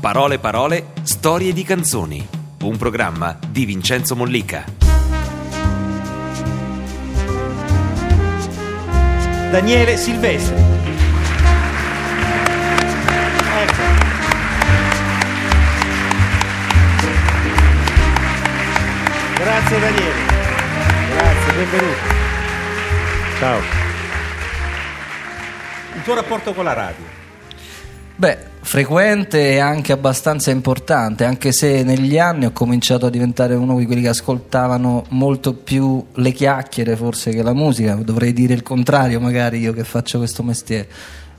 Parole parole, storie di canzoni. Un programma di Vincenzo Mollica. Daniele Silvestri. Ecco. Grazie Daniele. Grazie, benvenuto. Ciao. Il tuo rapporto con la radio? Beh, frequente e anche abbastanza importante, anche se negli anni ho cominciato a diventare uno di quelli che ascoltavano molto più le chiacchiere forse che la musica, dovrei dire il contrario magari io che faccio questo mestiere,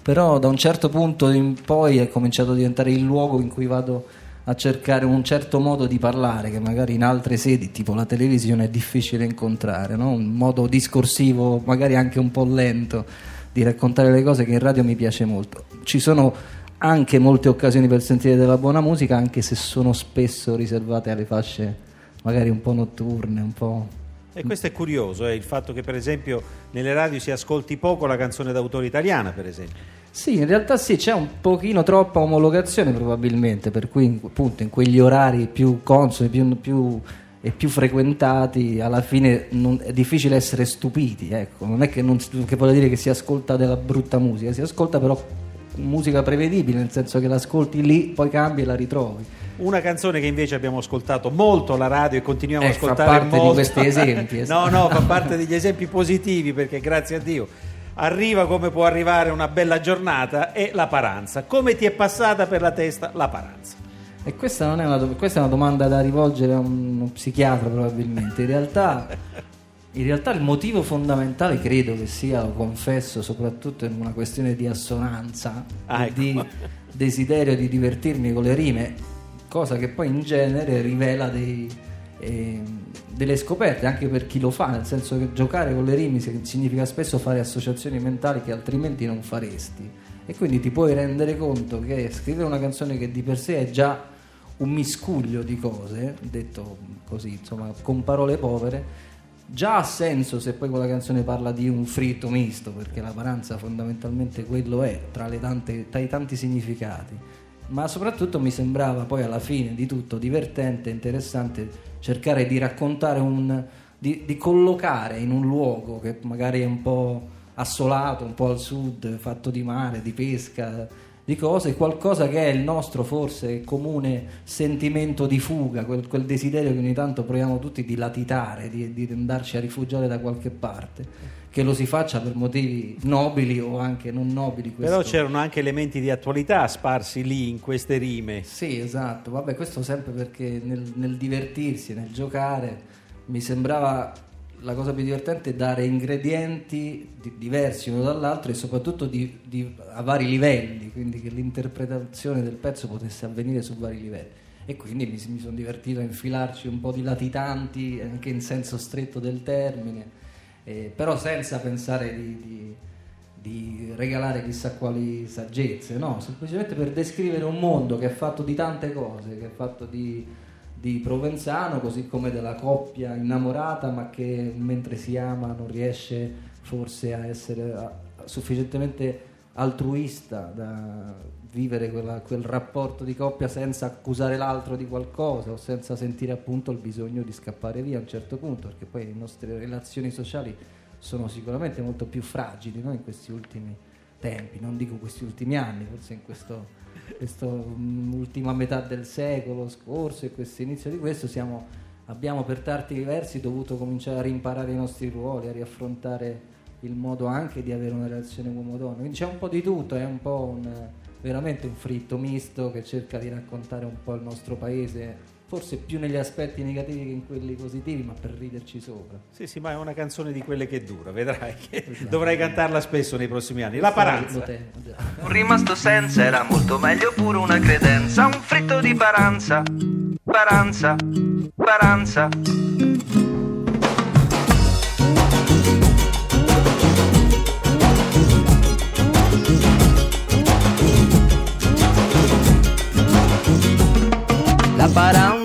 però da un certo punto in poi è cominciato a diventare il luogo in cui vado a cercare un certo modo di parlare che magari in altre sedi, tipo la televisione, è difficile incontrare, no? un modo discorsivo, magari anche un po' lento di raccontare le cose che in radio mi piace molto. Ci sono anche molte occasioni per sentire della buona musica, anche se sono spesso riservate alle fasce magari un po' notturne, un po'... E questo è curioso, eh, il fatto che per esempio nelle radio si ascolti poco la canzone d'autore italiana, per esempio. Sì, in realtà sì, c'è un pochino troppa omologazione probabilmente, per cui appunto in quegli orari più consoni più, più, e più frequentati, alla fine non, è difficile essere stupiti, ecco. non è che, non, che vuole dire che si ascolta della brutta musica, si ascolta però musica prevedibile, nel senso che l'ascolti lì, poi cambi e la ritrovi. Una canzone che invece abbiamo ascoltato molto alla radio e continuiamo Eh, a fa ascoltare parte molto. di questi esempi, no, esatto. no, fa parte degli esempi positivi perché grazie a Dio arriva come può arrivare una bella giornata e la paranza. Come ti è passata per la testa la paranza? E questa non è una, questa è una domanda da rivolgere a uno psichiatra probabilmente. In realtà, in realtà il motivo fondamentale credo che sia, lo confesso, soprattutto in una questione di assonanza Ah, ecco. di desiderio di divertirmi con le rime, cosa che poi in genere rivela dei, ehm, delle scoperte anche per chi lo fa, nel senso che giocare con le rime si- significa spesso fare associazioni mentali che altrimenti non faresti e quindi ti puoi rendere conto che scrivere una canzone che di per sé è già un miscuglio di cose, detto così, insomma, con parole povere, già ha senso se poi quella canzone parla di un fritto misto, perché la paranza fondamentalmente quello è, tra, tante, tra i tanti significati. Ma soprattutto mi sembrava poi alla fine di tutto divertente, interessante cercare di raccontare un. di, di collocare in un luogo che magari è un po' assolato, un po' al sud, fatto di mare, di pesca, di cose, qualcosa che è il nostro forse comune sentimento di fuga, quel, quel desiderio che ogni tanto proviamo tutti di latitare, di, di andarci a rifugiare da qualche parte, che lo si faccia per motivi nobili o anche non nobili. questo- Però c'erano anche elementi di attualità sparsi lì in queste rime. Sì, esatto, vabbè questo sempre perché nel, nel divertirsi, nel giocare, mi sembrava la cosa più divertente dare ingredienti di- diversi uno dall'altro e soprattutto di, di- a vari livelli, quindi che l'interpretazione del pezzo potesse avvenire su vari livelli. E quindi mi, mi sono divertito a infilarci un po' di latitanti anche in senso stretto del termine, eh, però senza pensare di- di, di regalare chissà quali saggezze, no, semplicemente per descrivere un mondo che è fatto di tante cose, che è fatto di, di Provenzano, così come della coppia innamorata, ma che mentre si ama non riesce forse a essere sufficientemente altruista da vivere quella- quel rapporto di coppia senza accusare l'altro di qualcosa o senza sentire appunto il bisogno di scappare via a un certo punto, perché poi le nostre relazioni sociali sono sicuramente molto più fragili no? in questi ultimi tempi, non dico questi ultimi anni, forse in questa ultima metà del secolo scorso e questo inizio di questo siamo, abbiamo per tanti versi dovuto cominciare a rimparare i nostri ruoli, a riaffrontare il modo anche di avere una relazione uomo-donna. Quindi c'è un po' di tutto, è un po' un, veramente un fritto misto che cerca di raccontare un po' il nostro paese, forse più negli aspetti negativi che in quelli positivi, ma per riderci sopra. Sì, sì, ma è una canzone di quelle che dura, vedrai che dovrai cantarla spesso nei prossimi anni. La paranza. Un rimasto senza era molto meglio pure una credenza, un fritto di paranza, paranza, paranza. La paranza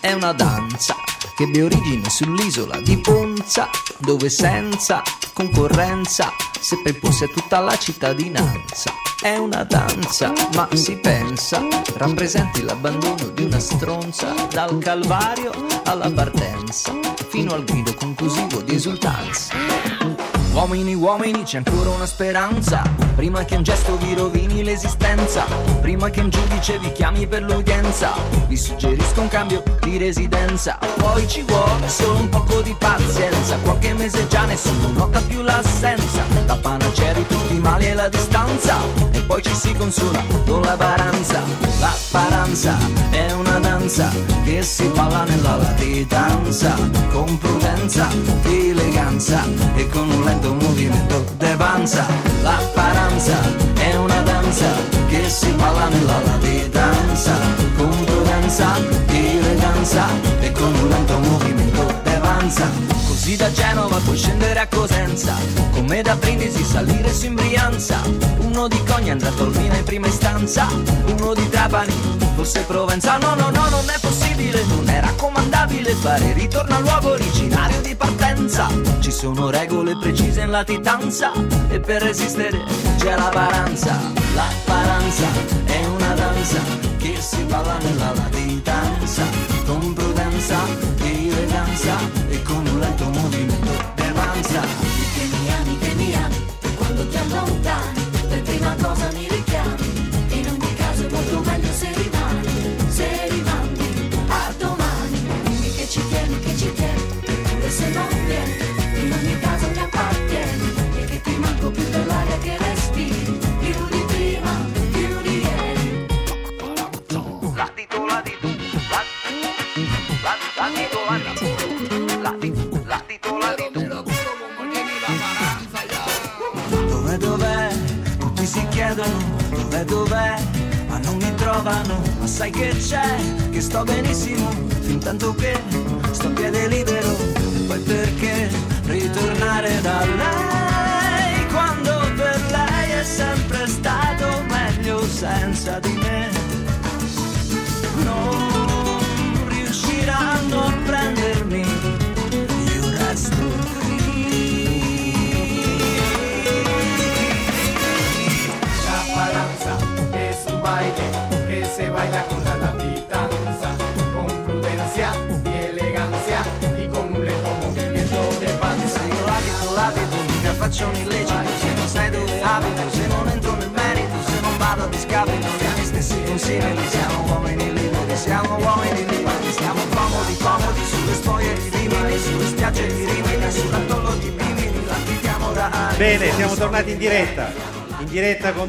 è una danza che ebbe origine sull'isola di Ponza, dove senza concorrenza, se per posto è tutta la cittadinanza. È una danza, ma si pensa, rappresenti l'abbandono di una stronza, dal calvario alla partenza, fino al grido conclusivo di esultanza. Uomini, uomini, c'è ancora una speranza. Prima che un gesto vi rovini l'esistenza. Prima che un giudice vi chiami per l'udienza. Vi suggerisco un cambio di residenza. Poi ci vuole solo un poco di pazienza. Qualche mese già nessuno nota più l'assenza. La panacea di tutti i mali è la distanza. E poi ci si consola con la paranza. La paranza è una danza che si balla nella latitanza. Con prudenza, eleganza e con un lento movimento de panza. La paranza è una danza che si balla nella latitanza. Con prudenza, eleganza e con un lento movimento de panza. Così da Genova puoi scendere a Cosenza, come da Brindisi salire su in Brianza. Uno di Cogna andrà a Tolmina in prima istanza, uno di Trapani fosse Provenza. No, no, no, non è possibile, non è raccomandabile fare ritorno al luogo originario di partenza. Ci sono regole precise in latitanza e per resistere c'è la paranza. La paranza è una danza che si balla nella latitanza, con prudenza, eleganza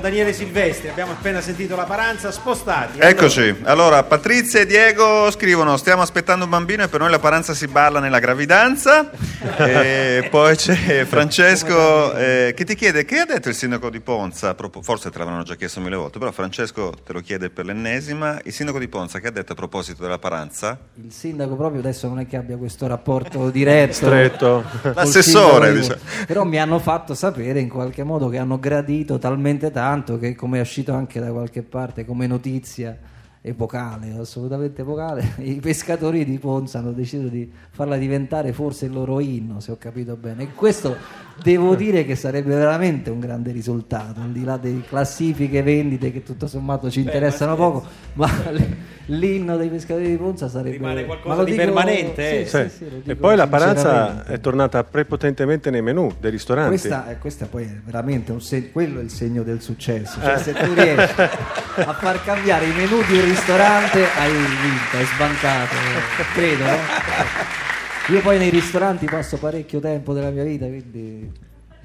Daniele Silvestri. Abbiamo appena sentito la paranza, spostati. Eccoci, allora Patrizia e Diego scrivono stiamo aspettando un bambino e per noi la paranza si balla nella gravidanza e poi c'è Francesco eh, che ti chiede che ha detto il sindaco di Ponza, forse te l'avranno già chiesto mille volte, però Francesco te lo chiede per l'ennesima, il sindaco di Ponza che ha detto a proposito della paranza? Il sindaco proprio adesso non è che abbia questo rapporto diretto. Stretto. col L'assessore, diciamo. Però mi hanno fatto sapere in qualche modo che hanno gradito talmente tanto che come è uscito anche da qualche parte come notizia epocale, assolutamente epocale, i pescatori di Ponza hanno deciso di farla diventare forse il loro inno, se ho capito bene. E questo devo dire che sarebbe veramente un grande risultato, al di là delle classifiche vendite che tutto sommato ci interessano poco, ma l'inno dei pescatori di Ponza sarebbe Rimane qualcosa ma lo di dico- permanente, eh. sì, Sì. sì, e poi la paranza è tornata prepotentemente nei menù dei ristoranti. Questa, eh, questa poi è veramente un segno, quello è il segno del successo. Eh. Cioè, se tu riesci a far cambiare i menù di un ristorante, hai vinto, hai sbancato. eh, Credo, no? Io poi nei ristoranti passo parecchio tempo della mia vita, quindi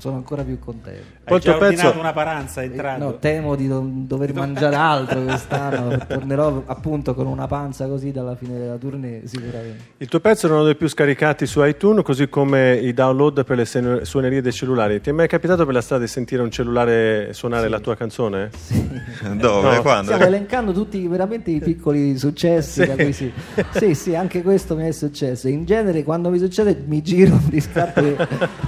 sono ancora più contento. Hai Poi il già tuo pezzo- ordinato una paranza entrando. No, temo di non dover mangiare altro quest'anno. Tornerò appunto con una panza così dalla fine della tournée, sicuramente. Il tuo pezzo è uno dei più scaricati su iTunes, così come i download per le sen- suonerie dei cellulari. Ti è mai capitato per la strada di sentire un cellulare suonare la tua canzone? Dove? No. Quando? Stiamo elencando tutti veramente i piccoli successi da cui si... Sì, sì, anche questo mi è successo. In genere quando mi succede mi giro di scatto e-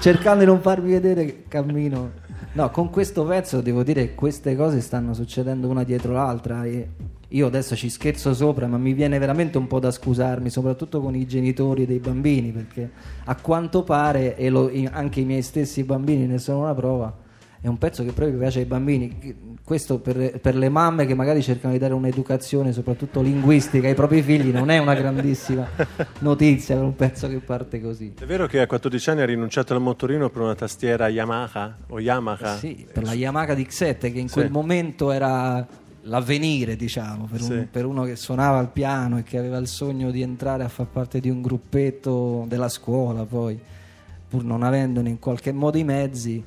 cercando di non farmi vedere che cammino. No, con questo pezzo devo dire che queste cose stanno succedendo una dietro l'altra e io adesso ci scherzo sopra, ma mi viene veramente un po' da scusarmi, soprattutto con i genitori dei bambini, perché a quanto pare, e lo- anche i miei stessi bambini ne sono una prova, è un pezzo che proprio piace ai bambini. Questo per, per le mamme che magari cercano di dare un'educazione, soprattutto linguistica, ai propri figli, non è una grandissima notizia per un pezzo che parte così. È vero che a 14 anni ha rinunciato al motorino per una tastiera Yamaha o Yamaha? Sì, per la Yamaha DX7 che in Sì. quel momento era l'avvenire, diciamo, per, un- Sì. per uno che suonava al piano e che aveva il sogno di entrare a far parte di un gruppetto della scuola, poi pur non avendone in qualche modo i mezzi,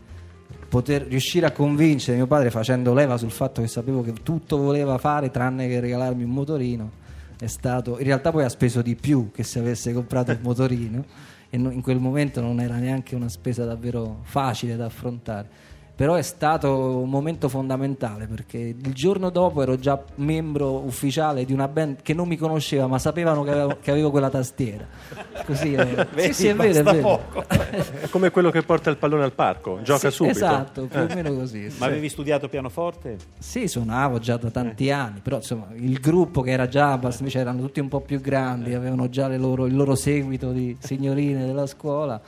poter riuscire a convincere mio padre facendo leva sul fatto che sapevo che tutto voleva fare tranne che regalarmi un motorino è stato in realtà poi ha speso di più che se avesse comprato il motorino e in quel momento non era neanche una spesa davvero facile da affrontare però è stato un momento fondamentale perché il giorno dopo ero già membro ufficiale di una band che non mi conosceva ma sapevano che avevo, che avevo quella tastiera così eh. Vedi, sì, sì, è vero, è vero. poco. È come quello che porta il pallone al parco, gioca Sì, subito. esatto più Eh. o meno così sì. Ma avevi studiato pianoforte? Sì, suonavo già da tanti anni, però insomma il gruppo che era già abbastanza, invece erano tutti un po' più grandi, avevano già le loro- il loro seguito di signorine della scuola,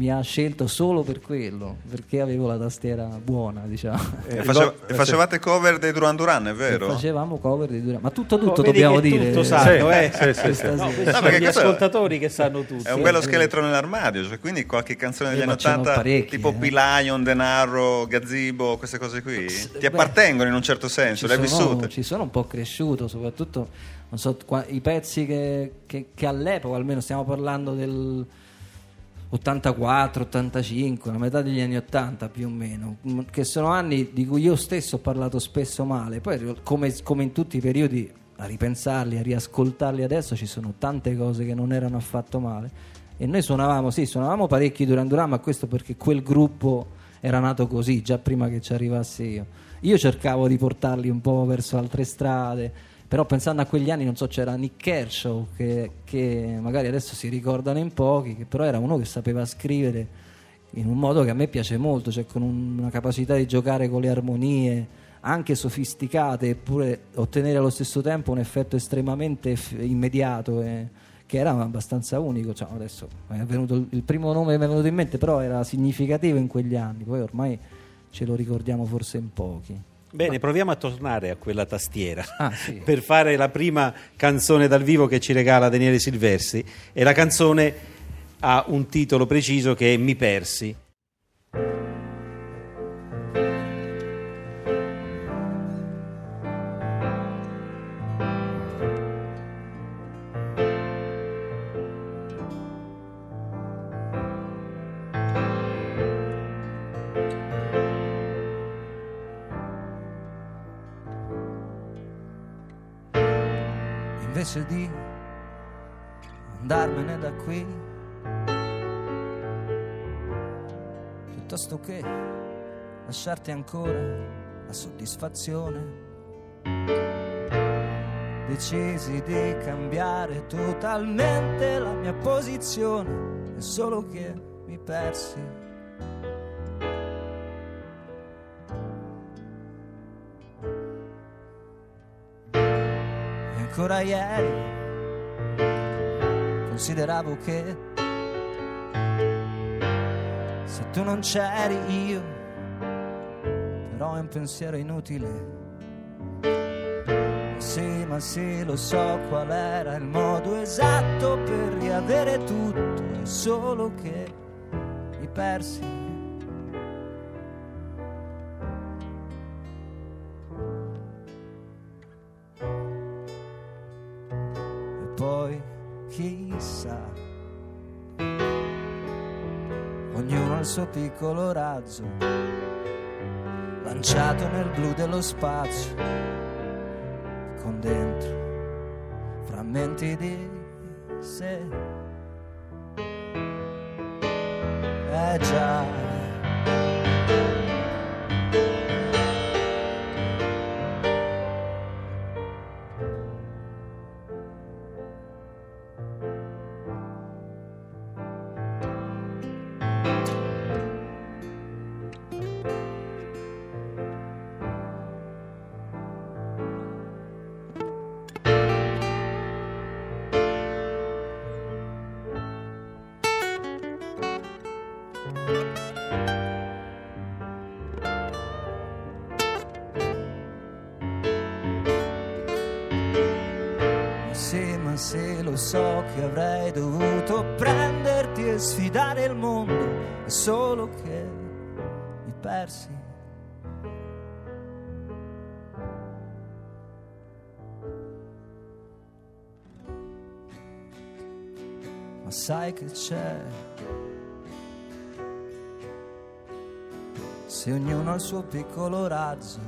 mi ha scelto solo per quello, perché avevo la tastiera buona, diciamo. E, il face- bo- e facevate cover dei Duran Duran, è vero? Facevamo cover di Duran, ma tutto tutto Oh, dobbiamo che dire. tutto sanno, Sì, eh? sì, sì, sì. No, No, gli ascoltatori che sanno tutto. È un bello scheletro nell'armadio, cioè quindi qualche canzone degli Eh, anni ma ce n'ho 80, parecchie, tipo eh. P-Lion, Denaro, Gazzibo, queste cose qui, ti beh, appartengono in un certo senso, ci le hai sono, vissute. ci sono un po' cresciuto, soprattutto non so, qua- i pezzi che, che- che all'epoca, almeno stiamo parlando del 84, 85, la metà degli anni 80 più o meno, che sono anni di cui io stesso ho parlato spesso male, poi come, come in tutti i periodi a ripensarli, a riascoltarli adesso ci sono tante cose che non erano affatto male e noi suonavamo, sì, suonavamo parecchi Duran Duran, ma questo perché quel gruppo era nato così, già prima che ci arrivassi io. Io cercavo di portarli un po' verso altre strade, però pensando a quegli anni, non so, c'era Nick Kershaw, che, che magari adesso si ricordano in pochi, che però era uno che sapeva scrivere in un modo che a me piace molto, cioè con un- una capacità di giocare con le armonie anche sofisticate, eppure ottenere allo stesso tempo un effetto estremamente eff- immediato. e- che era abbastanza unico, cioè, adesso venuto il il primo nome che mi è venuto in mente, però era significativo in quegli anni, poi ormai ce lo ricordiamo forse in pochi. Bene, proviamo a tornare a quella tastiera Ah, sì. per fare la prima canzone dal vivo che ci regala Daniele Silversi e la canzone ha un titolo preciso che è Mi persi. Andarmene da qui, piuttosto che lasciarti ancora la soddisfazione, decisi di cambiare totalmente la mia posizione, è solo che mi persi. Ancora ieri consideravo che se tu non c'eri io, però è un pensiero inutile. Sì, ma sì, lo so qual era il modo esatto per riavere tutto, solo che mi persi. Razzo, lanciato nel blu dello spazio, con dentro frammenti di sé. Eh già. So che avrei dovuto prenderti e sfidare il mondo, è solo che mi persi. Ma sai che c'è? Se ognuno ha il suo piccolo razzo,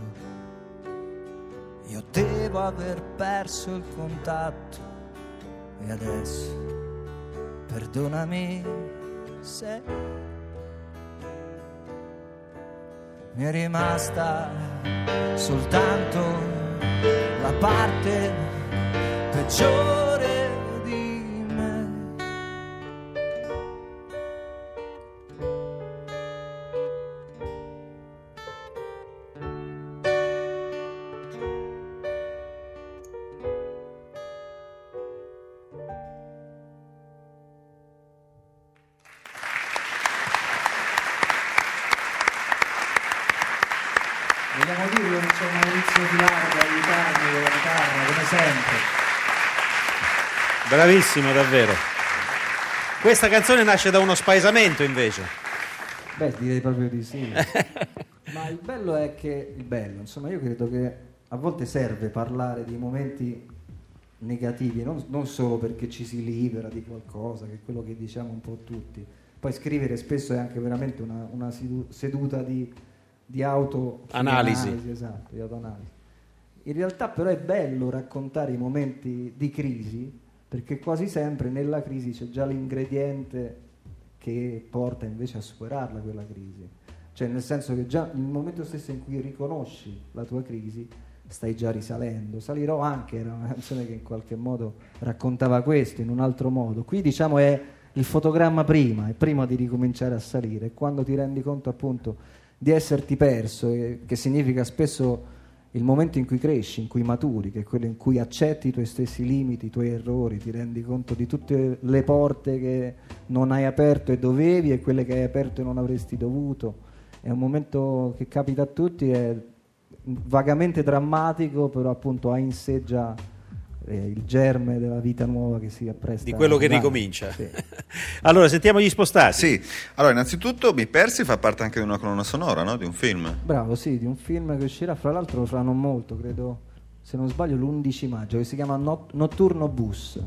io devo aver perso il contatto e adesso perdonami se mi è rimasta soltanto la parte peggiore Bravissimo, davvero. Questa canzone nasce da uno spaesamento invece. Beh, direi proprio di sì. Ma il bello è che, il bello, insomma, io credo che a volte serve parlare di momenti negativi, non, non solo perché ci si libera di qualcosa, che è quello che diciamo un po' tutti. Poi scrivere spesso è anche veramente una, una sedu- seduta di, di auto Analisi. esatto, di autoanalisi. In realtà però è bello raccontare i momenti di crisi perché quasi sempre nella crisi c'è già l'ingrediente che porta invece a superarla quella crisi. Cioè nel senso che già nel momento stesso in cui riconosci la tua crisi stai già risalendo. Salirò anche era una canzone che in qualche modo raccontava questo in un altro modo. Qui diciamo è il fotogramma prima, è prima di ricominciare a salire, quando ti rendi conto appunto di esserti perso, che significa spesso il momento in cui cresci, in cui maturi, che è quello in cui accetti i tuoi stessi limiti, i tuoi errori, ti rendi conto di tutte le porte che non hai aperto e dovevi e quelle che hai aperto e non avresti dovuto. È un momento che capita a tutti, è vagamente drammatico, però appunto ha in sé già eh, il germe della vita nuova che si appresta. Di quello che ricomincia. Sì. Allora, sentiamo gli spostati. Sì, allora innanzitutto Mi Persi fa parte anche di una colonna sonora, no? Di un film. Bravo, sì, di un film che uscirà fra l'altro fra non molto, credo, se non sbaglio, l'11 maggio, che si chiama Not- Notturno Bus.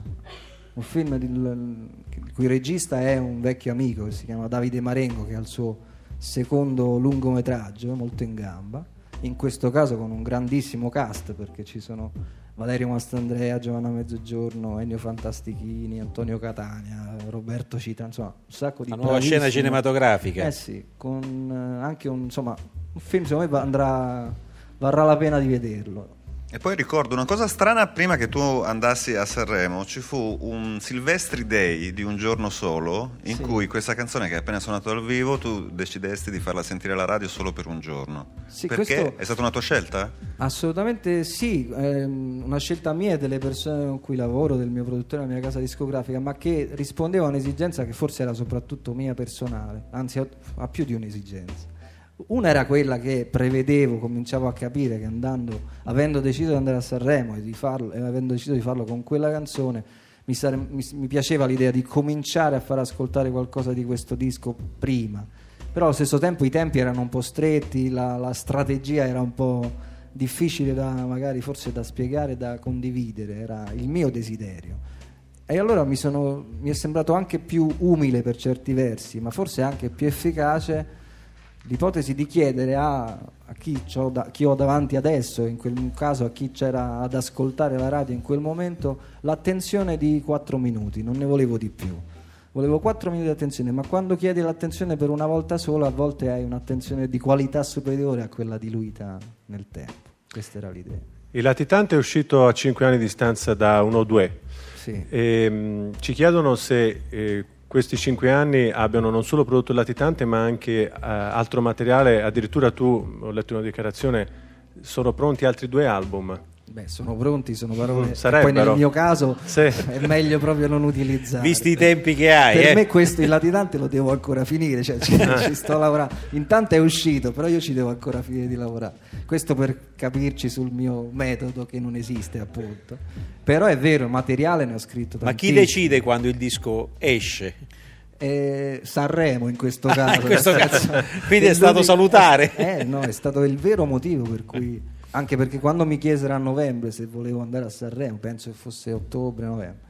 Un film di- il cui regista è un vecchio amico che si chiama Davide Marengo, che ha il suo secondo lungometraggio, molto in gamba. In questo caso con un grandissimo cast, perché ci sono Valerio Mastandrea, Giovanna Mezzogiorno, Ennio Fantastichini, Antonio Catania, Roberto Cita, insomma, un sacco di La nuova scena cinematografica. Eh sì, con eh, anche un, insomma, un film secondo me andrà, varrà la pena di vederlo. E poi ricordo una cosa strana, prima che tu andassi a Sanremo ci fu un Silvestri Day di un giorno solo in Sì. cui questa canzone che hai appena suonato dal vivo tu decidesti di farla sentire alla radio solo per un giorno. Sì, Perché? questo- È stata una tua scelta? Assolutamente sì, ehm, una scelta mia e delle persone con cui lavoro, del mio produttore, della mia casa discografica, ma che rispondeva a un'esigenza che forse era soprattutto mia personale, anzi a, a più di un'esigenza. Una era quella che prevedevo, cominciavo a capire che andando, avendo deciso di andare a Sanremo e, di farlo, e avendo deciso di farlo con quella canzone, mi, sare- mi- mi piaceva l'idea di cominciare a far ascoltare qualcosa di questo disco prima. Però allo stesso tempo i tempi erano un po' stretti, la, la strategia era un po' difficile da magari forse da spiegare da condividere, era il mio desiderio. E allora mi, sono- mi è sembrato anche più umile per certi versi, ma forse anche più efficace l'ipotesi di chiedere a, a chi, c'ho da- chi ho davanti adesso, in quel caso a chi c'era ad ascoltare la radio in quel momento, l'attenzione di quattro minuti, non ne volevo di più. Volevo quattro minuti di attenzione, ma quando chiedi l'attenzione per una volta sola, a volte hai un'attenzione di qualità superiore a quella diluita nel tempo. Questa era l'idea. Il latitante è uscito a 5 anni di distanza da 1 o 2. Sì. Ehm, ci chiedono se eh, questi 5 anni abbiano non solo prodotto il latitante ma anche eh, altro materiale, addirittura tu, ho letto una dichiarazione, sono pronti altri due album. Beh, sono pronti, sono parole. Sarebbero. Poi nel mio caso Sì. è meglio proprio non utilizzare. Visti i tempi che hai, per eh. me questo il latitante lo devo ancora finire, cioè ci, ci sto lavorando. Intanto è uscito, però io ci devo ancora finire di lavorare. Questo per capirci sul mio metodo che non esiste, appunto. Però è vero, materiale ne ho scritto Ma chi tantissimo. decide quando il disco esce? Eh, Sanremo in questo Ah, caso. in questo caso. Quindi è stato lui- salutare. Eh, no, è stato il vero motivo per cui. Anche perché quando mi chiesero a novembre se volevo andare a Sanremo, penso che fosse ottobre, novembre.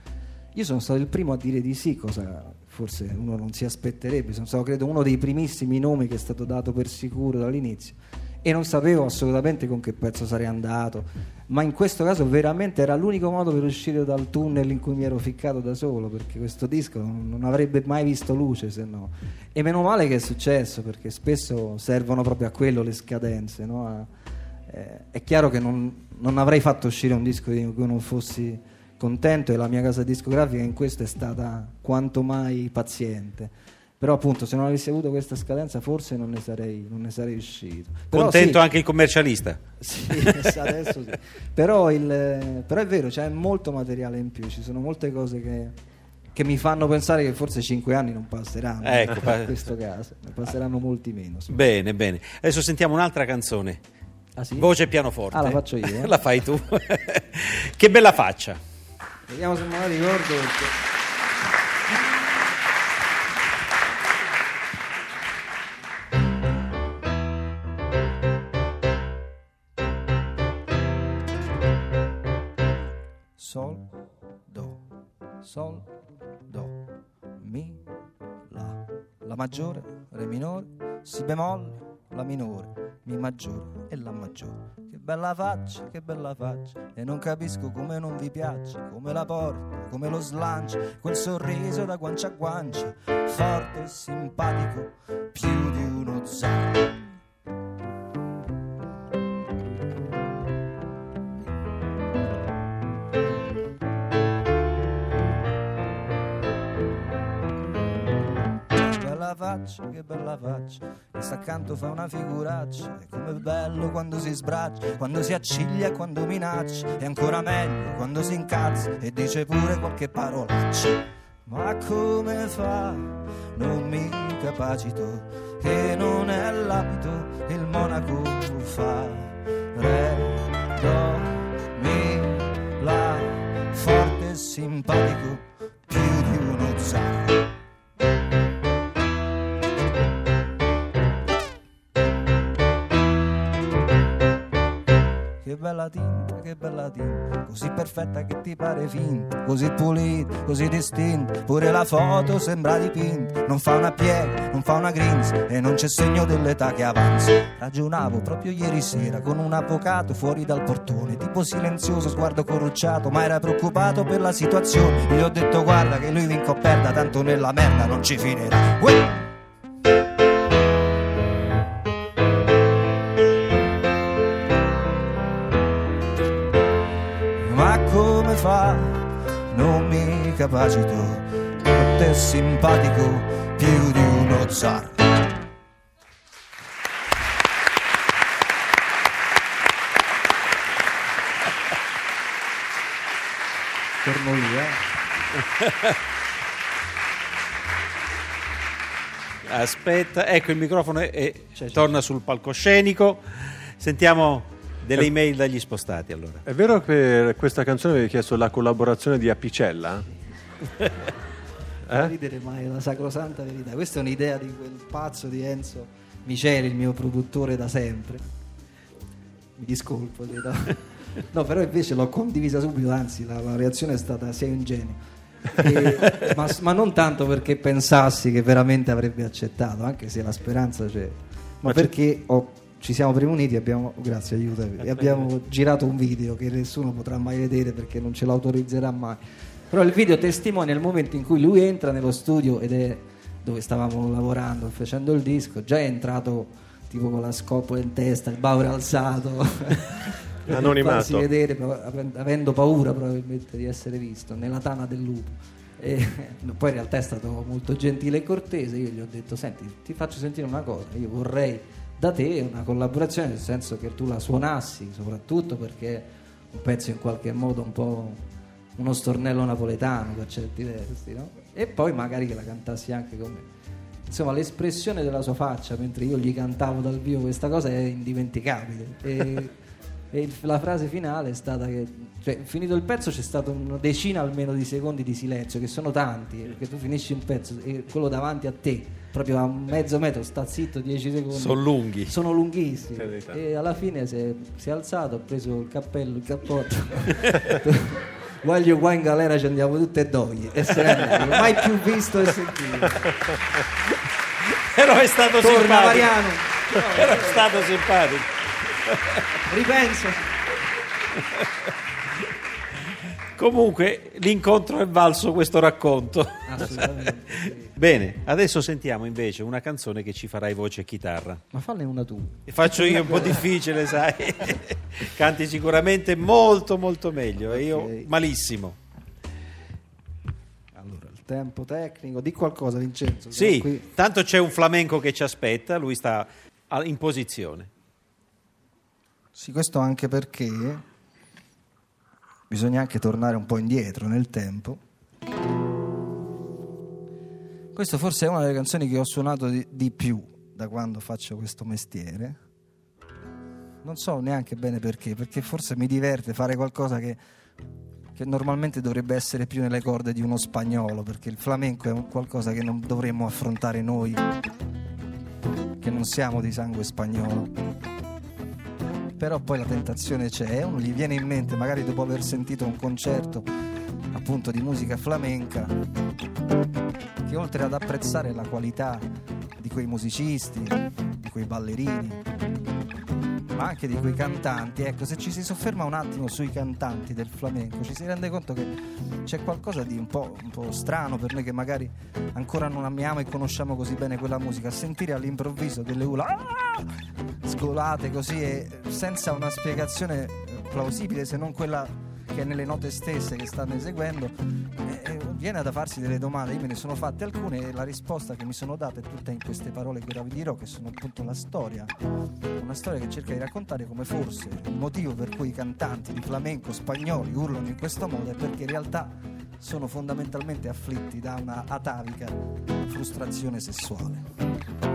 Io sono stato il primo a dire di sì, cosa forse uno non si aspetterebbe. Sono stato, credo, uno dei primissimi nomi che è stato dato per sicuro dall'inizio. E non sapevo assolutamente con che pezzo sarei andato. Ma in questo caso veramente era l'unico modo per uscire dal tunnel in cui mi ero ficcato da solo, perché questo disco non, non avrebbe mai visto luce se no. E meno male che è successo, perché spesso servono proprio a quello le scadenze. no? A- eh, è chiaro che non, non avrei fatto uscire un disco di cui non fossi contento e la mia casa discografica in questo è stata quanto mai paziente. Però appunto se non avessi avuto questa scadenza forse non ne sarei, non ne sarei uscito. Però Contento sì, anche il commercialista. sì, adesso sì. Però, il- però è vero, c'è molto materiale in più, ci sono molte cose che, che mi fanno pensare che forse cinque anni non passeranno. Ecco, in questo caso, ne passeranno molti meno. Bene, bene. Adesso sentiamo un'altra canzone. Ah, sì? Voce pianoforte. Ah, la faccio io, eh? la fai tu. che bella faccia. Vediamo se me la ricordo. Sol, do, sol, do, mi, la, la maggiore, re minore, si bemolle, la minore, mi maggiore e la maggiore. Che bella faccia, che bella faccia, e non capisco come non vi piace, come la porta, come lo slancia, quel sorriso da guancia a guancia, forte e simpatico, più di uno zar. Faccia, che bella faccia, e sta accanto fa una figuraccia, e com'è bello quando si sbraccia, quando si acciglia quando minaccia, e ancora meglio quando si incazza e dice pure qualche parolaccia. Ma come fa? Non mi capacito, che non è l'abito, il monaco fa. Re, do, mi, la, forte e simpatico, bella tinta, che bella tinta, così perfetta che ti pare finta, così pulita, così distinta, pure la foto sembra dipinta, non fa una piega, non fa una grinza e non c'è segno dell'età che avanza. Ragionavo proprio ieri sera con un avvocato fuori dal portone, tipo silenzioso, sguardo corrucciato, ma era preoccupato per la situazione. Gli ho detto guarda che lui vinco perda, tanto nella merda non ci finirà. Uè! Mi capacito, a te simpatico più di uno zar. Torno lì, eh. Aspetta, ecco il microfono e, e C'è, c'è, torna sul palcoscenico. Sentiamo delle Eh. email dagli spostati allora. È vero che per questa canzone avevi chiesto la collaborazione di Apicella? Non ridere mai, è la sacrosanta verità. Questa è un'idea di quel pazzo di Enzo Miceli, il mio produttore da sempre. Mi discolpo, no? Però invece l'ho condivisa subito, anzi la, la reazione è stata sei un genio. E- ma, ma non tanto perché pensassi che veramente avrebbe accettato, anche se la speranza c'è, ma, perché ho- ci siamo premuniti, abbiamo, grazie aiutami, e abbiamo girato un video che nessuno potrà mai vedere perché non ce l'autorizzerà mai. Però il video testimonia il momento in cui lui entra nello studio ed è dove stavamo lavorando, facendo il disco, già è entrato tipo con la scopola in testa, il baule alzato. Anonimato. vedere, avendo paura probabilmente di essere visto nella tana del lupo. E, poi in realtà è stato molto gentile e cortese. Io gli ho detto: Senti, ti faccio sentire una cosa. Io vorrei da te una collaborazione, nel senso che tu la suonassi, soprattutto perché un pezzo in qualche modo un po' uno stornello napoletano per certi versi, no? E poi magari che la cantassi anche con me. Insomma, l'espressione della sua faccia mentre io gli cantavo dal vivo questa cosa è indimenticabile. E, e il- la frase finale è stata che, cioè, finito il pezzo c'è stata una decina almeno di secondi di silenzio, che sono tanti, perché tu finisci un pezzo e quello davanti a te, proprio a mezzo metro, sta zitto 10 secondi. Sono lunghi. Sono lunghissimi. E alla fine si è, si è alzato, ha preso il cappello, il cappotto. Voglio qua in galera ci andiamo tutte e due. E se ne mai più visto e sentito. Però è stato Torna simpatico. Mariano. Però è stato simpatico. Ripensa. Comunque l'incontro è valso questo racconto. Assolutamente. sì. Bene, adesso sentiamo invece una canzone che ci farai voce e chitarra. Ma falle una tu. E Faccio io un po' difficile, sai. Canti sicuramente molto molto meglio e io malissimo. Allora, il tempo tecnico. Di qualcosa, Vincenzo. Sì, Qui- tanto c'è un flamenco che ci aspetta, lui sta in posizione. Sì, questo anche perché bisogna anche tornare un po' indietro nel tempo. Questo forse è una delle canzoni che ho suonato di, di più da quando faccio questo mestiere. Non so neanche bene perché, perché forse mi diverte fare qualcosa che, che normalmente dovrebbe essere più nelle corde di uno spagnolo, perché il flamenco è qualcosa che non dovremmo affrontare noi, che non siamo di sangue spagnolo però poi la tentazione c'è, uno gli viene in mente magari dopo aver sentito un concerto appunto di musica flamenca che oltre ad apprezzare la qualità di quei musicisti, di quei ballerini, ma anche di quei cantanti, ecco, se ci si sofferma un attimo sui cantanti del flamenco, ci si rende conto che c'è qualcosa di un po', un po' strano per noi che magari ancora non amiamo e conosciamo così bene quella musica, sentire all'improvviso delle ula "Ah!" scolate così e senza una spiegazione eh, plausibile se non quella che è nelle note stesse che stanno eseguendo eh, viene da farsi delle domande. Io me ne sono fatte alcune e la risposta che mi sono data è tutta in queste parole che ora vi dirò che sono appunto la storia una storia che cerca di raccontare come forse il motivo per cui i cantanti di flamenco spagnoli urlano in questo modo è perché in realtà sono fondamentalmente afflitti da una atavica frustrazione sessuale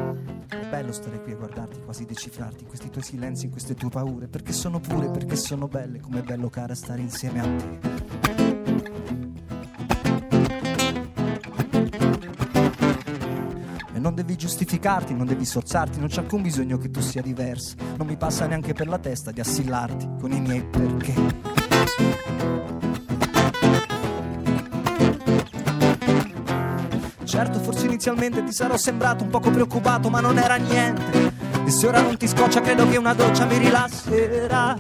bello stare qui a guardarti, quasi decifrarti in questi tuoi silenzi, in queste tue paure, perché sono pure, perché sono belle, come è bello cara stare insieme a te. Non devi giustificarti, non devi sozzarti, non c'è alcun bisogno che tu sia diversa. Non mi passa neanche per la testa di assillarti con i miei perché. Certo, forse inizialmente ti sarò sembrato un poco preoccupato, ma non era niente. E se ora non ti scoccia, credo che una doccia mi rilasserà.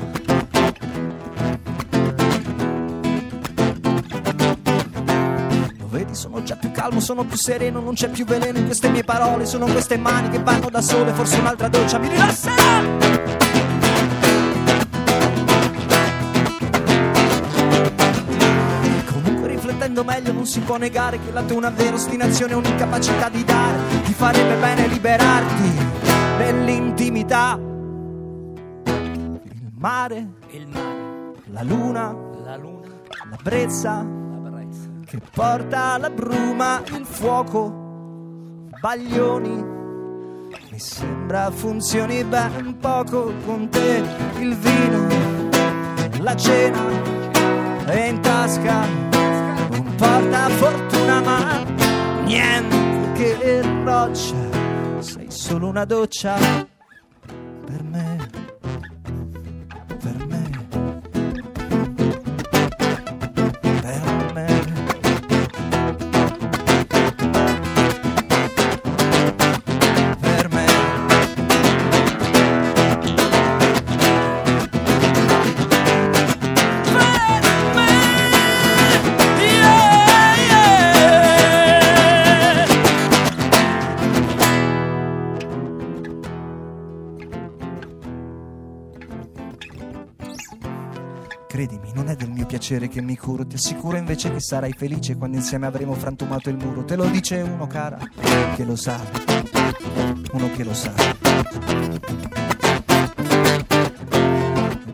Lo vedi, sono già più calmo, sono più sereno, non c'è più veleno in queste mie parole, sono queste mani che vanno da sole, forse un'altra doccia mi rilasserà. Riflettendo meglio non si può negare che la tua è una vera ostinazione, un'incapacità di dare. Ti farebbe bene liberarti dell'intimità. Il mare, Il mare, la luna, la luna, la brezza la brezza. che porta la bruma, il fuoco, baglioni. Mi sembra funzioni ben poco con te, il vino, la cena e in tasca un portafortuna ma niente che roccia, sei solo una doccia per me, Credimi, non è del mio piacere che mi curo, ti assicuro invece che sarai felice quando insieme avremo frantumato il muro. Te lo dice uno, cara, che lo sa, uno che lo sa.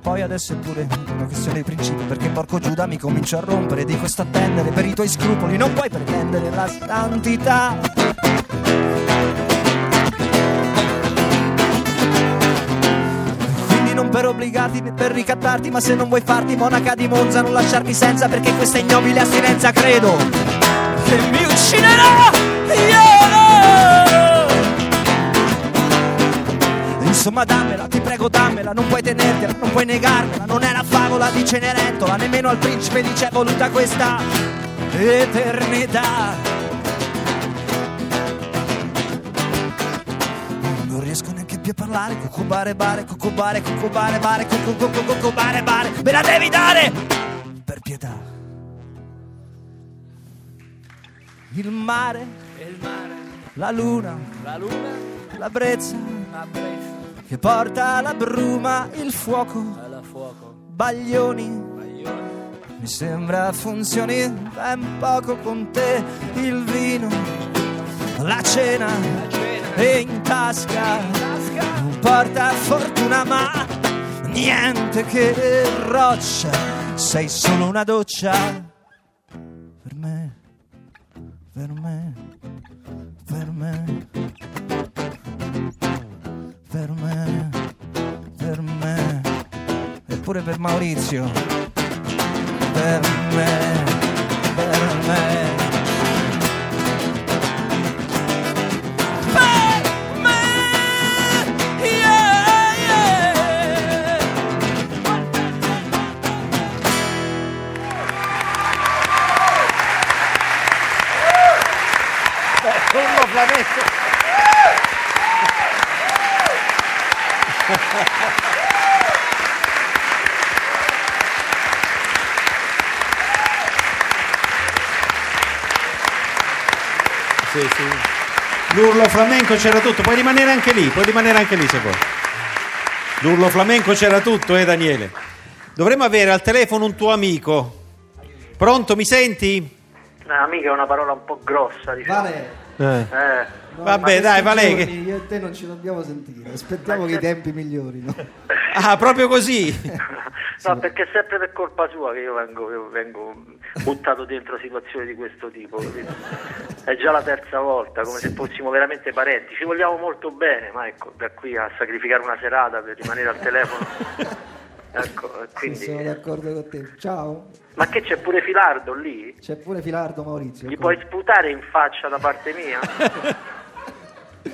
Poi adesso è pure una questione di principio, perché porco Giuda mi comincio a rompere, dico sto a attendere per i tuoi scrupoli, non puoi pretendere la santità. Per obbligarti, per ricattarti, ma se non vuoi farti monaca di Monza, non lasciarmi senza, perché questa ignobile astinenza credo che mi ucciderà. Yeah! Insomma dammela, ti prego dammela, non puoi tenertela, non puoi negarmela, non è la favola di Cenerentola, nemmeno al principe di c'è voluta questa eternità. Neanche più a parlare, cucubare bare, cucubare, cucubare bare, cucubare, cucubare bare, me la devi dare! Per pietà. Il mare, la luna, la brezza, che porta la bruma, il fuoco, baglioni. Mi sembra funzioni ben poco con te, il vino, la cena, e in tasca porta fortuna ma niente che roccia, sei solo una doccia. Per me, per me, per me per me, per me, e pure per Maurizio, per me, L'urlo flamenco c'era tutto, puoi rimanere anche lì, puoi rimanere anche lì se vuoi. L'urlo flamenco c'era tutto, eh Daniele. Dovremmo avere al telefono un tuo amico. Pronto, mi senti? No, amica è una parola un po' grossa, diciamo. Vale, Eh. Eh, no, Vabbè, dai, Vale, che- Io e te non ci dobbiamo sentire, aspettiamo che i tempi migliorino. Ah, proprio così. no, perché è sempre per colpa sua che io vengo, io vengo buttato dentro situazioni di questo tipo. capito? È già la terza volta, come se fossimo veramente parenti. Ci vogliamo molto bene, ma ecco, da qui a sacrificare una serata per rimanere al telefono. Ecco, quindi... sono d'accordo con te. Ciao, Ma che c'è pure Filardo lì? c'è pure Filardo Maurizio. Gli puoi sputare in faccia da parte mia?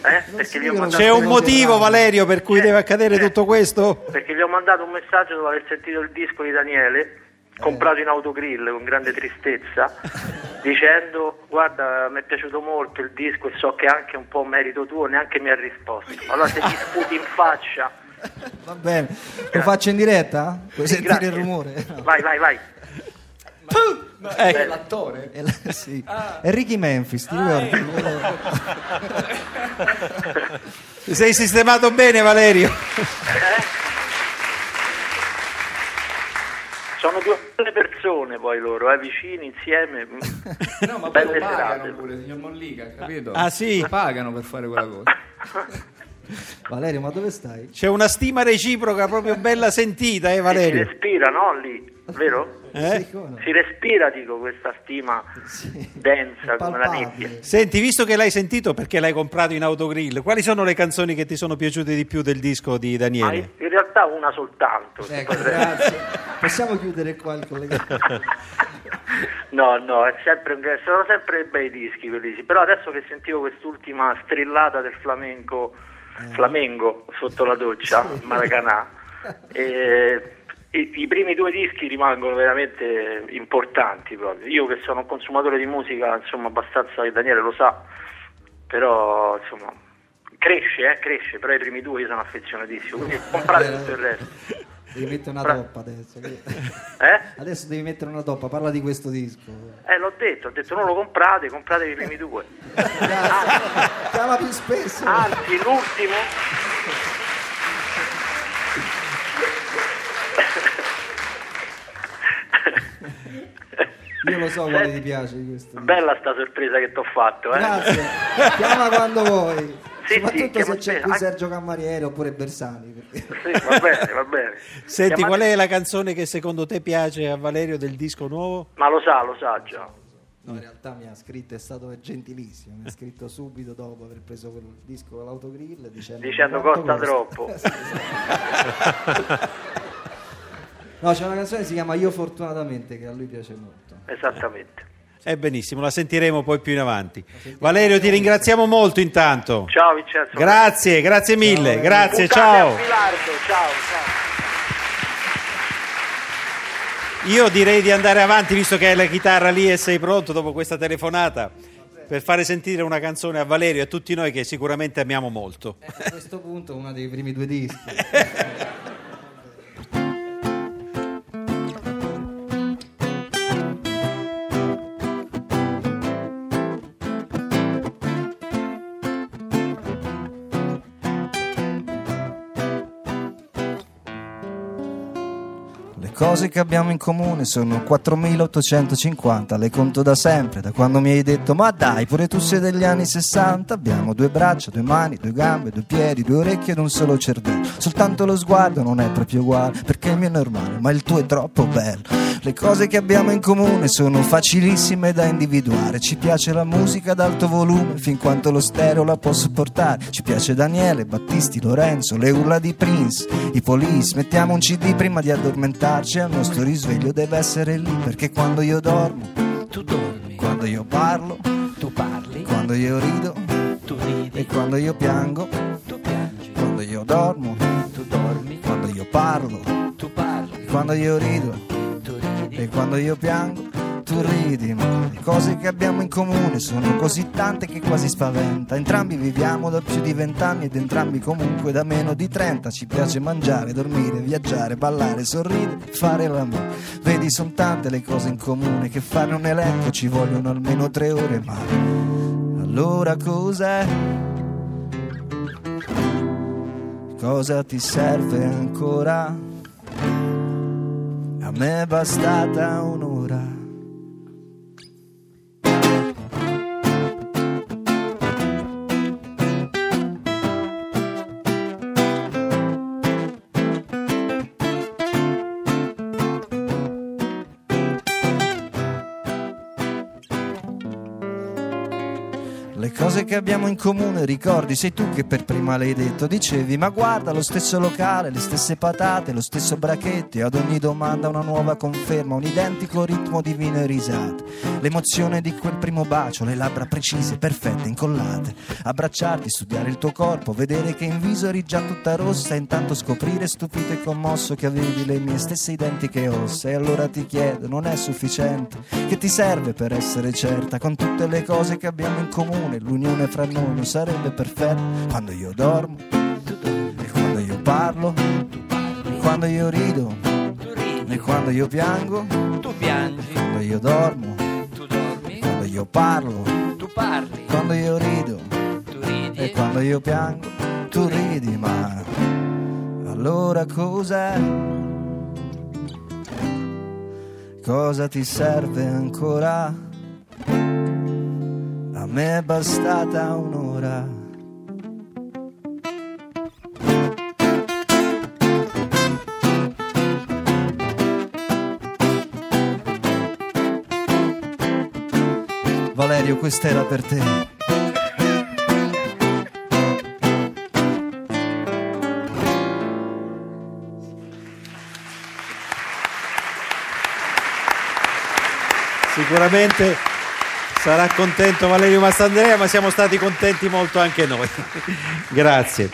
Eh? C'è un motivo. Valerio, per cui Eh, deve accadere eh. tutto questo? Perché gli ho mandato un messaggio dopo aver sentito il disco di Daniele, comprato in autogrill con grande tristezza, dicendo guarda mi è piaciuto molto il disco e so che è anche un po' merito tuo, neanche mi ha risposto. Allora se ti sputi in faccia, Va bene, lo faccio in diretta? Puoi Sì, sentire grazie. il rumore? vai vai vai. Ecco. L'attore? È, la- sì. È Ricky Memphis, ti ricordi? Ti sei sistemato bene, Valerio? Sono due belle persone poi loro, eh, vicini, insieme. No, ma poi Belle lo serate. pagano pure, signor Mollica, capito? Ah, sì? Pagano per fare quella cosa. Valerio, ma dove stai? C'è una stima reciproca proprio bella sentita, eh, Si Valerio? respira, no? Lì, vero? Eh? Sì? Si respira, dico, questa stima densa come la nebbia. Senti, visto che l'hai sentito perché l'hai comprato in autogrill, quali sono le canzoni che ti sono piaciute di più del disco di Ma Daniele? in realtà una soltanto. Ecco, grazie. Possiamo chiudere qua il collegamento? No, no, è sempre sono sempre bei dischi quelli sì. Però adesso che sentivo quest'ultima strillata del flamenco, flamengo sotto la doccia, Maracanà, eh, i, i primi due dischi rimangono veramente importanti proprio. Io che sono un consumatore di musica, insomma, abbastanza, Daniele lo sa, però insomma cresce, eh, cresce, però i primi due io sono affezionatissimo, quindi comprate tutto il resto. Devi mettere una toppa adesso. Eh? Adesso devi mettere una toppa, parla di questo disco. Eh, l'ho detto, ho detto non lo comprate, comprate i primi due. Chiama più spesso. Anzi, l'ultimo. Io lo so quale ti piace di questo. Bella sta sorpresa che ti ho fatto, eh? Grazie. Chiama quando vuoi. Sì, Soprattutto sì, se c'è qui Sergio Cammariere oppure Bersani. perché- Sì, va bene, va bene. Senti, Chiamate- qual è la canzone che secondo te piace a Valerio del disco nuovo? Ma lo sa, lo sa già. No, in realtà mi ha scritto, è stato gentilissimo, mi ha scritto subito dopo aver preso quel disco con l'autogrill dicendo, Dicendo costa troppo. Sì, esatto. no, c'è una canzone che si chiama Io fortunatamente che a lui piace molto. Esattamente. Eh benissimo, la sentiremo poi più in avanti. Valerio, ti ringraziamo molto intanto. Ciao Vincenzo. Grazie, grazie mille, grazie, ciao. Bilardo, ciao, ciao. Io direi di andare avanti, visto che hai la chitarra lì e sei pronto dopo questa telefonata, per fare sentire una canzone a Valerio e a tutti noi che sicuramente amiamo molto. A questo punto uno dei primi due dischi. cose che abbiamo in comune sono 4850, le conto da sempre, da quando mi hai detto ma dai, pure tu sei degli anni 60, abbiamo due braccia, due mani, due gambe, due piedi, due orecchie ed un solo cervello, soltanto lo sguardo non è proprio uguale, perché il mio è normale, ma il tuo è troppo bello. Le cose che abbiamo in comune sono facilissime da individuare, ci piace la musica ad alto volume, fin quanto lo stereo la può sopportare, ci piace Daniele, Battisti, Lorenzo, le urla di Prince, i Police, mettiamo un CD prima di addormentarci, al nostro risveglio deve essere lì, perché quando io dormo, Tu dormi, quando io parlo, tu parli, quando io rido tu ridi, e quando io piango, tu piangi, quando io dormo, tu dormi, quando io parlo, tu parli, quando io rido. E quando io piango tu ridi, ma le cose che abbiamo in comune sono così tante che quasi spaventa. Entrambi viviamo da più di vent'anni ed entrambi comunque da meno di trenta. Ci piace mangiare, dormire, viaggiare, ballare, sorridere, fare l'amore. Vedi, sono tante le cose in comune che fare un elenco ci vogliono almeno tre ore, ma allora cos'è? Cosa ti serve ancora? A me è bastata un'ora. Cose che abbiamo in comune, ricordi, sei tu che per prima l'hai detto. Dicevi, ma guarda, lo stesso locale, le stesse patate, lo stesso bracchetti. Ad ogni domanda una nuova conferma, un identico ritmo di vino e risate. L'emozione di quel primo bacio, le labbra precise, perfette, incollate. Abbracciarti, studiare il tuo corpo, vedere che in viso eri già tutta rossa. Intanto scoprire, stupito e commosso, che avevi le mie stesse identiche ossa. E allora ti chiedo, non è sufficiente? Che ti serve per essere certa? Con tutte le cose che abbiamo in comune, l'unione fra noi non sarebbe perfetta. Quando io dormo, e quando io parlo, e quando io rido, e quando io piango, Tu piangi, quando io dormo, tu dormi, quando io parlo, tu parli, quando io rido, tu ridi. e quando io piango, tu ridi, ma allora cos'è? Cosa ti serve ancora? Me è bastata un'ora. Valerio, questa era per te. Sicuramente sarà contento Valerio Massandrea, ma siamo stati contenti molto anche noi. Grazie.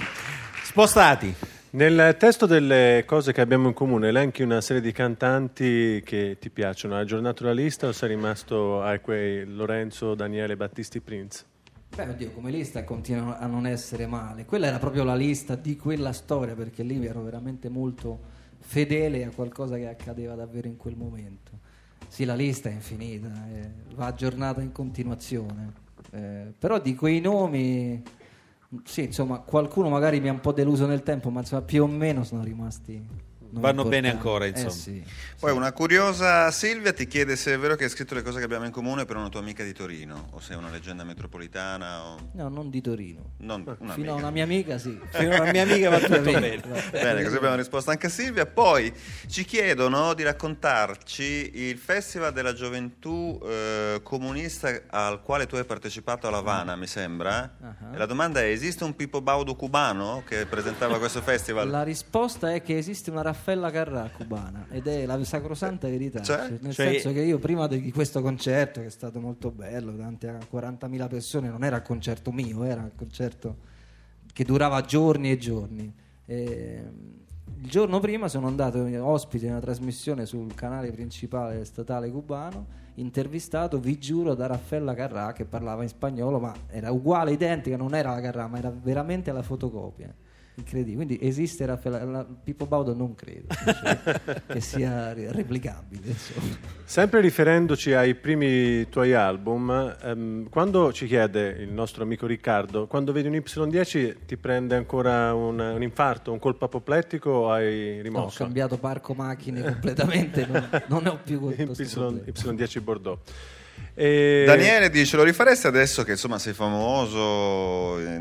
Spostati. Nel testo delle cose che abbiamo in comune, elenchi una serie di cantanti che ti piacciono. Hai aggiornato la lista o sei rimasto a quei Lorenzo, Daniele, Battisti, Prince? Beh, oddio, come lista continua a non essere male. Quella era proprio la lista di quella storia, perché lì ero veramente molto fedele a qualcosa che accadeva davvero in quel momento. Sì, la lista è infinita, eh, va aggiornata in continuazione. Eh, però di quei nomi, sì, insomma, qualcuno magari mi ha un po' deluso nel tempo, ma insomma, più o meno sono rimasti non vanno bene importanti. ancora, Eh insomma. sì. Poi una curiosa Silvia ti chiede se è vero che hai scritto le cose che abbiamo in comune per una tua amica di Torino, o sei una leggenda metropolitana o... No, non di Torino. Non, una Fino a una mia amica sì. Fino a una mia amica va tutto bene. Bene, così abbiamo risposto anche a Silvia. Poi ci chiedono di raccontarci il Festival della Gioventù eh, Comunista al quale tu hai partecipato a La Habana, mi sembra. E la domanda è: esiste un Pippo Baudo cubano che presentava questo festival? La risposta è che esiste una Raffaella Carrà cubana ed è la sacrosanta verità. Cioè? Nel Cioè- senso che io prima di questo concerto, che è stato molto bello, davanti a 40.000 persone, non era il concerto mio, era il concerto che durava giorni e giorni. E, il giorno prima sono andato ospite in una trasmissione sul canale principale statale cubano, intervistato, vi giuro, da Raffaella Carrà che parlava in spagnolo, ma era uguale, identica, non era la Carrà, ma era veramente la fotocopia. Incredibile, quindi esiste Raffaella la- Pippo Baudo non credo cioè, che sia re- replicabile. insomma. Sempre riferendoci ai primi tuoi album, ehm, quando ci chiede il nostro amico Riccardo, quando vedi un Y10 ti prende ancora un, un infarto, un colpo apoplettico o hai No, ho rimosso? cambiato parco macchine completamente, non, non ne ho più questo Y, problema. Y10 Bordeaux. E- Daniele dice: Lo rifaresti adesso che insomma sei famoso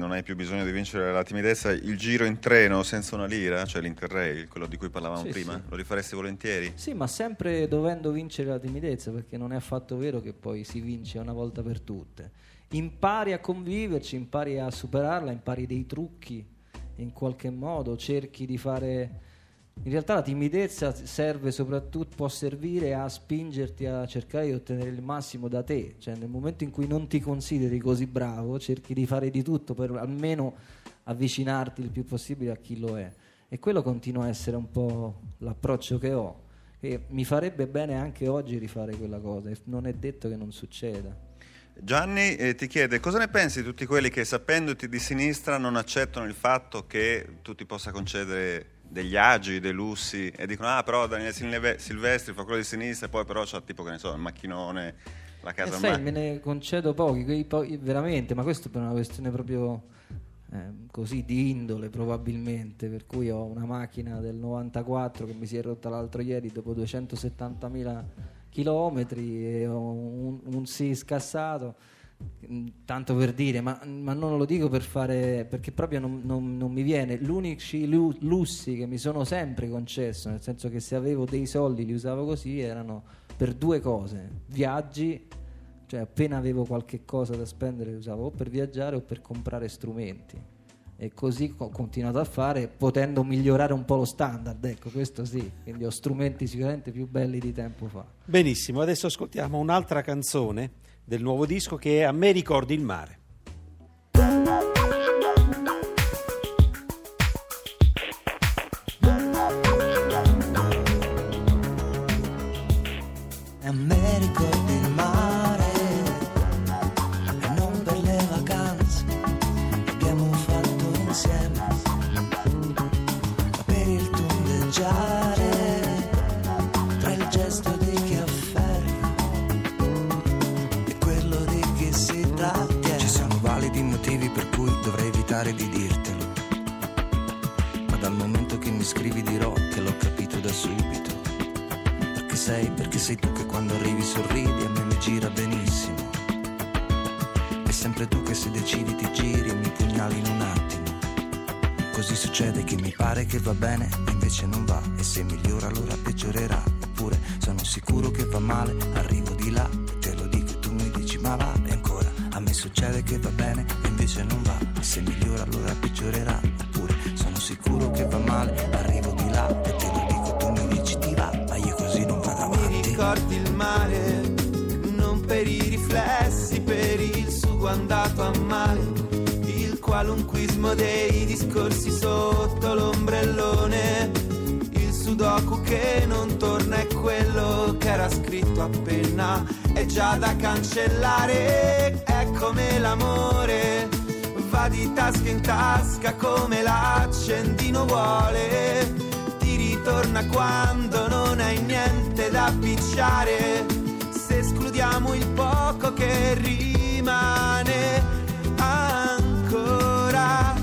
non hai più bisogno di vincere la timidezza? Il giro in treno senza una lira, cioè l'Interrail, quello di cui parlavamo Sì, prima, sì. lo rifaresti volentieri? Sì, ma sempre dovendo vincere la timidezza, perché non è affatto vero che poi si vince una volta per tutte. Impari a conviverci, impari a superarla, impari dei trucchi in qualche modo, cerchi di fare... In realtà la timidezza serve soprattutto, può servire a spingerti a cercare di ottenere il massimo da te, cioè nel momento in cui non ti consideri così bravo, cerchi di fare di tutto per almeno avvicinarti il più possibile a chi lo è. E quello continua a essere un po' l'approccio che ho. E mi farebbe bene anche oggi rifare quella cosa, non è detto che non succeda. Gianni eh, ti chiede cosa ne pensi di tutti quelli che sapendoti di sinistra non accettano il fatto che tu ti possa concedere degli agi, dei lussi e dicono ah però Daniele Silve- Silvestri fa quello di sinistra e poi però c'ha tipo che ne so il macchinone, la casa sai, ma- me ne concedo pochi, quei po- veramente, ma questo per una questione proprio eh, così di indole probabilmente, per cui ho una macchina del 94 che mi si è rotta l'altro ieri dopo 270.000 chilometri e ho un, un sì scassato. Tanto per dire, ma, ma non lo dico per fare perché proprio non, non- non mi viene. Gli unici lu- lussi che mi sono sempre concesso, nel senso che se avevo dei soldi li usavo così, erano per due cose: viaggi, cioè appena avevo qualche cosa da spendere li usavo o per viaggiare o per comprare strumenti. E così ho continuato a fare, potendo migliorare un po' lo standard, ecco, questo sì. Quindi ho strumenti sicuramente più belli di tempo fa. Benissimo, adesso ascoltiamo un'altra canzone del nuovo disco che è A me ricordi il mare. Evitare di dirtelo. Ma dal momento che mi scrivi dirò che l'ho capito da subito. Perché sei, perché sei tu che quando arrivi sorridi a me mi gira benissimo. È sempre tu che se decidi ti giri e mi pugnali in un attimo. Così succede che mi pare che va bene e invece non va. E se migliora allora peggiorerà. Oppure sono sicuro che va male, arrivo di là e te lo dico e tu mi dici ma va. E ancora a me succede che va bene invece non va. Se migliora allora peggiorerà. Oppure sono sicuro che va male, arrivo di là e te lo dico tu mi dici ti va. Ma io così non vado avanti. Mi ricordi il mare, non per i riflessi, per il sugo andato a male, il qualunquismo dei discorsi sotto l'ombrellone, il sudoku che non torna è quello che era scritto appena, è già da cancellare, è come l'amore, va di tasca in tasca come l'accendino vuole ti ritorna quando non hai niente da picciare. Se escludiamo il poco che rimane, ancora.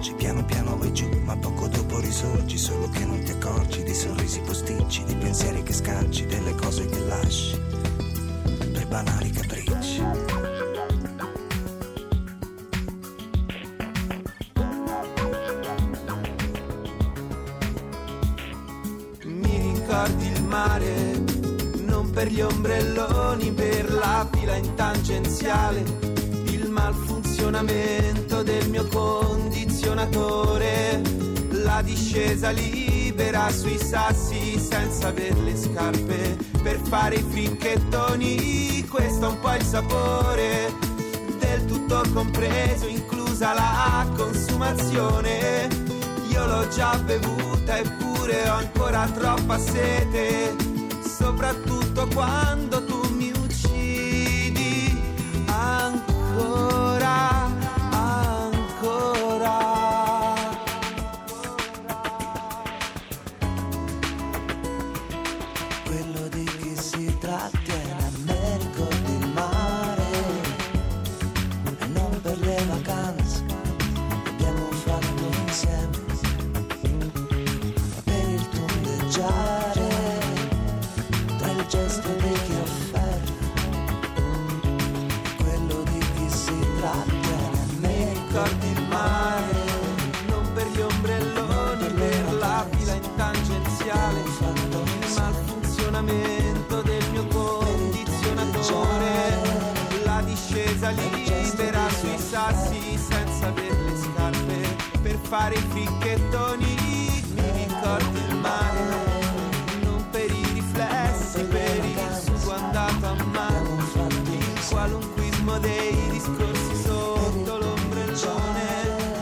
Oggi, piano piano vai giù, ma poco dopo risorgi, solo che non ti accorgi dei sorrisi posticci, dei pensieri che scacci, delle cose che lasci, per banali capricci. Mi ricordi il mare, non per gli ombrelloni, per la fila in tangenziale, malfunzionamento del mio condizionatore, la discesa libera sui sassi senza aver le scarpe per fare i fricchettoni, questo è un po' il sapore del tutto compreso, inclusa la consumazione. Io l'ho già bevuta eppure ho ancora troppa sete, soprattutto quando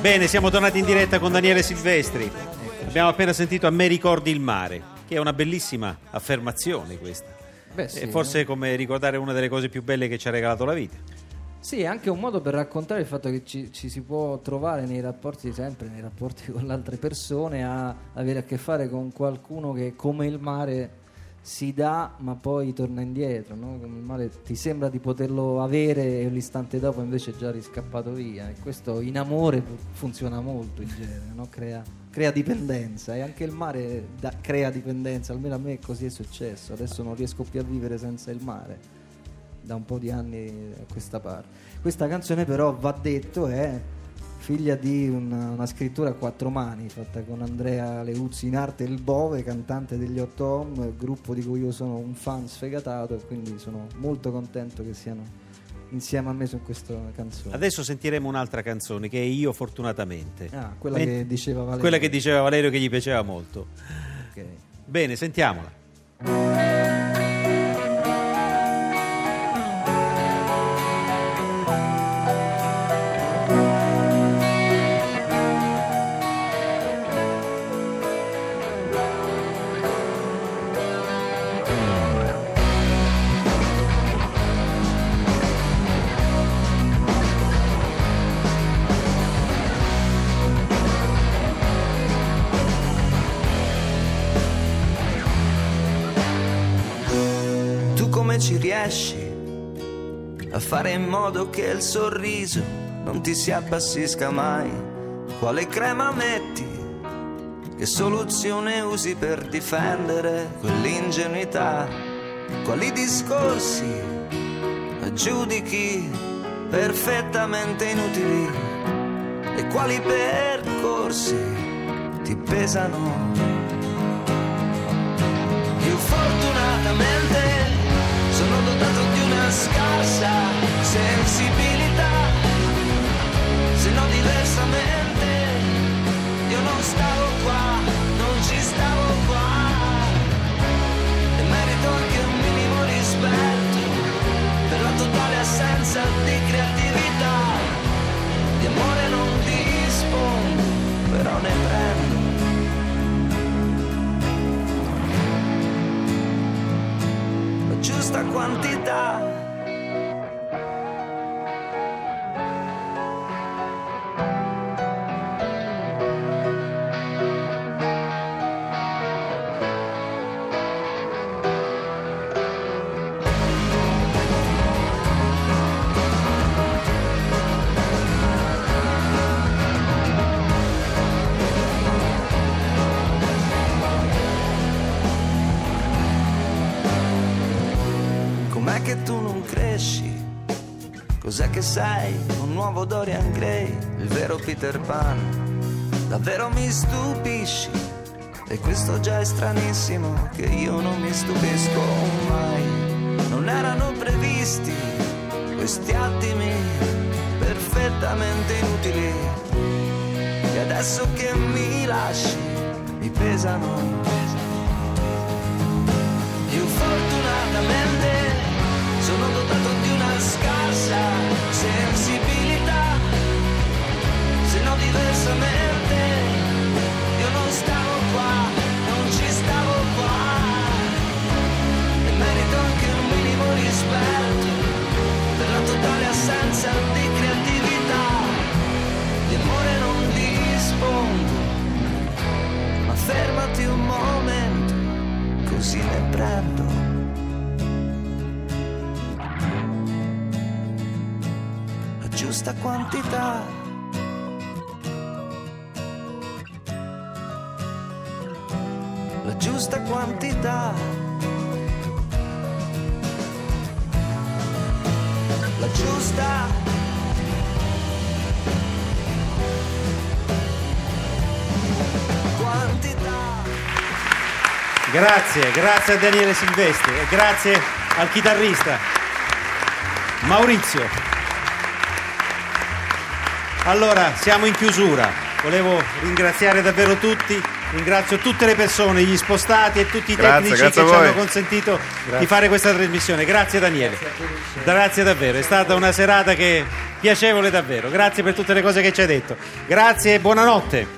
Bene, siamo tornati in diretta con Daniele Silvestri. Abbiamo appena sentito A me ricordi il mare, che è una bellissima affermazione questa. Beh, sì, e forse è come ricordare una delle cose più belle che ci ha regalato la vita. Sì, è anche un modo per raccontare il fatto che ci, ci si può trovare nei rapporti, sempre nei rapporti con le altre persone, a avere a che fare con qualcuno che come il mare si dà ma poi torna indietro, no? come il mare ti sembra di poterlo avere e l'istante dopo invece è già riscappato via. E questo in amore fu- funziona molto in genere, no? crea, crea dipendenza e anche il mare da- crea dipendenza, almeno a me così è successo, adesso non riesco più a vivere senza il mare da un po' di anni a questa parte. Questa canzone però va detto è figlia di una, una scrittura a quattro mani fatta con Andrea Leuzzi in arte Il Bove, cantante degli Otto Home, gruppo di cui io sono un fan sfegatato e quindi sono molto contento che siano insieme a me su questa canzone. Adesso sentiremo un'altra canzone che è Io fortunatamente. Ah, quella Men- che diceva Valerio. Quella che diceva Valerio che gli piaceva molto. Ok. Bene, sentiamola. Il sorriso non ti si abbassisca mai? Quale crema metti? Che soluzione usi per difendere quell'ingenuità? Quali discorsi giudichi perfettamente inutili? E quali percorsi ti pesano? Io fortunatamente sono dotato di una scarsa sensibilità, se no diversamente io non stavo che sei? Un nuovo Dorian Gray, il vero Peter Pan. Davvero mi stupisci. E questo già è stranissimo, che io non mi stupisco mai. Non erano previsti questi attimi perfettamente inutili. E adesso che mi lasci, mi pesano. Io fortunatamente quantità. La giusta quantità. La giusta. Grazie, grazie a Daniele Silvestri e grazie al chitarrista Maurizio. Allora, siamo in chiusura. Volevo ringraziare davvero tutti, ringrazio tutte le persone, gli spostati e tutti i Grazie, tecnici grazie che ci hanno consentito Grazie. di fare questa trasmissione. Grazie Daniele. Grazie davvero, è stata una serata che piacevole davvero. Grazie per tutte le cose che ci hai detto. Grazie e buonanotte.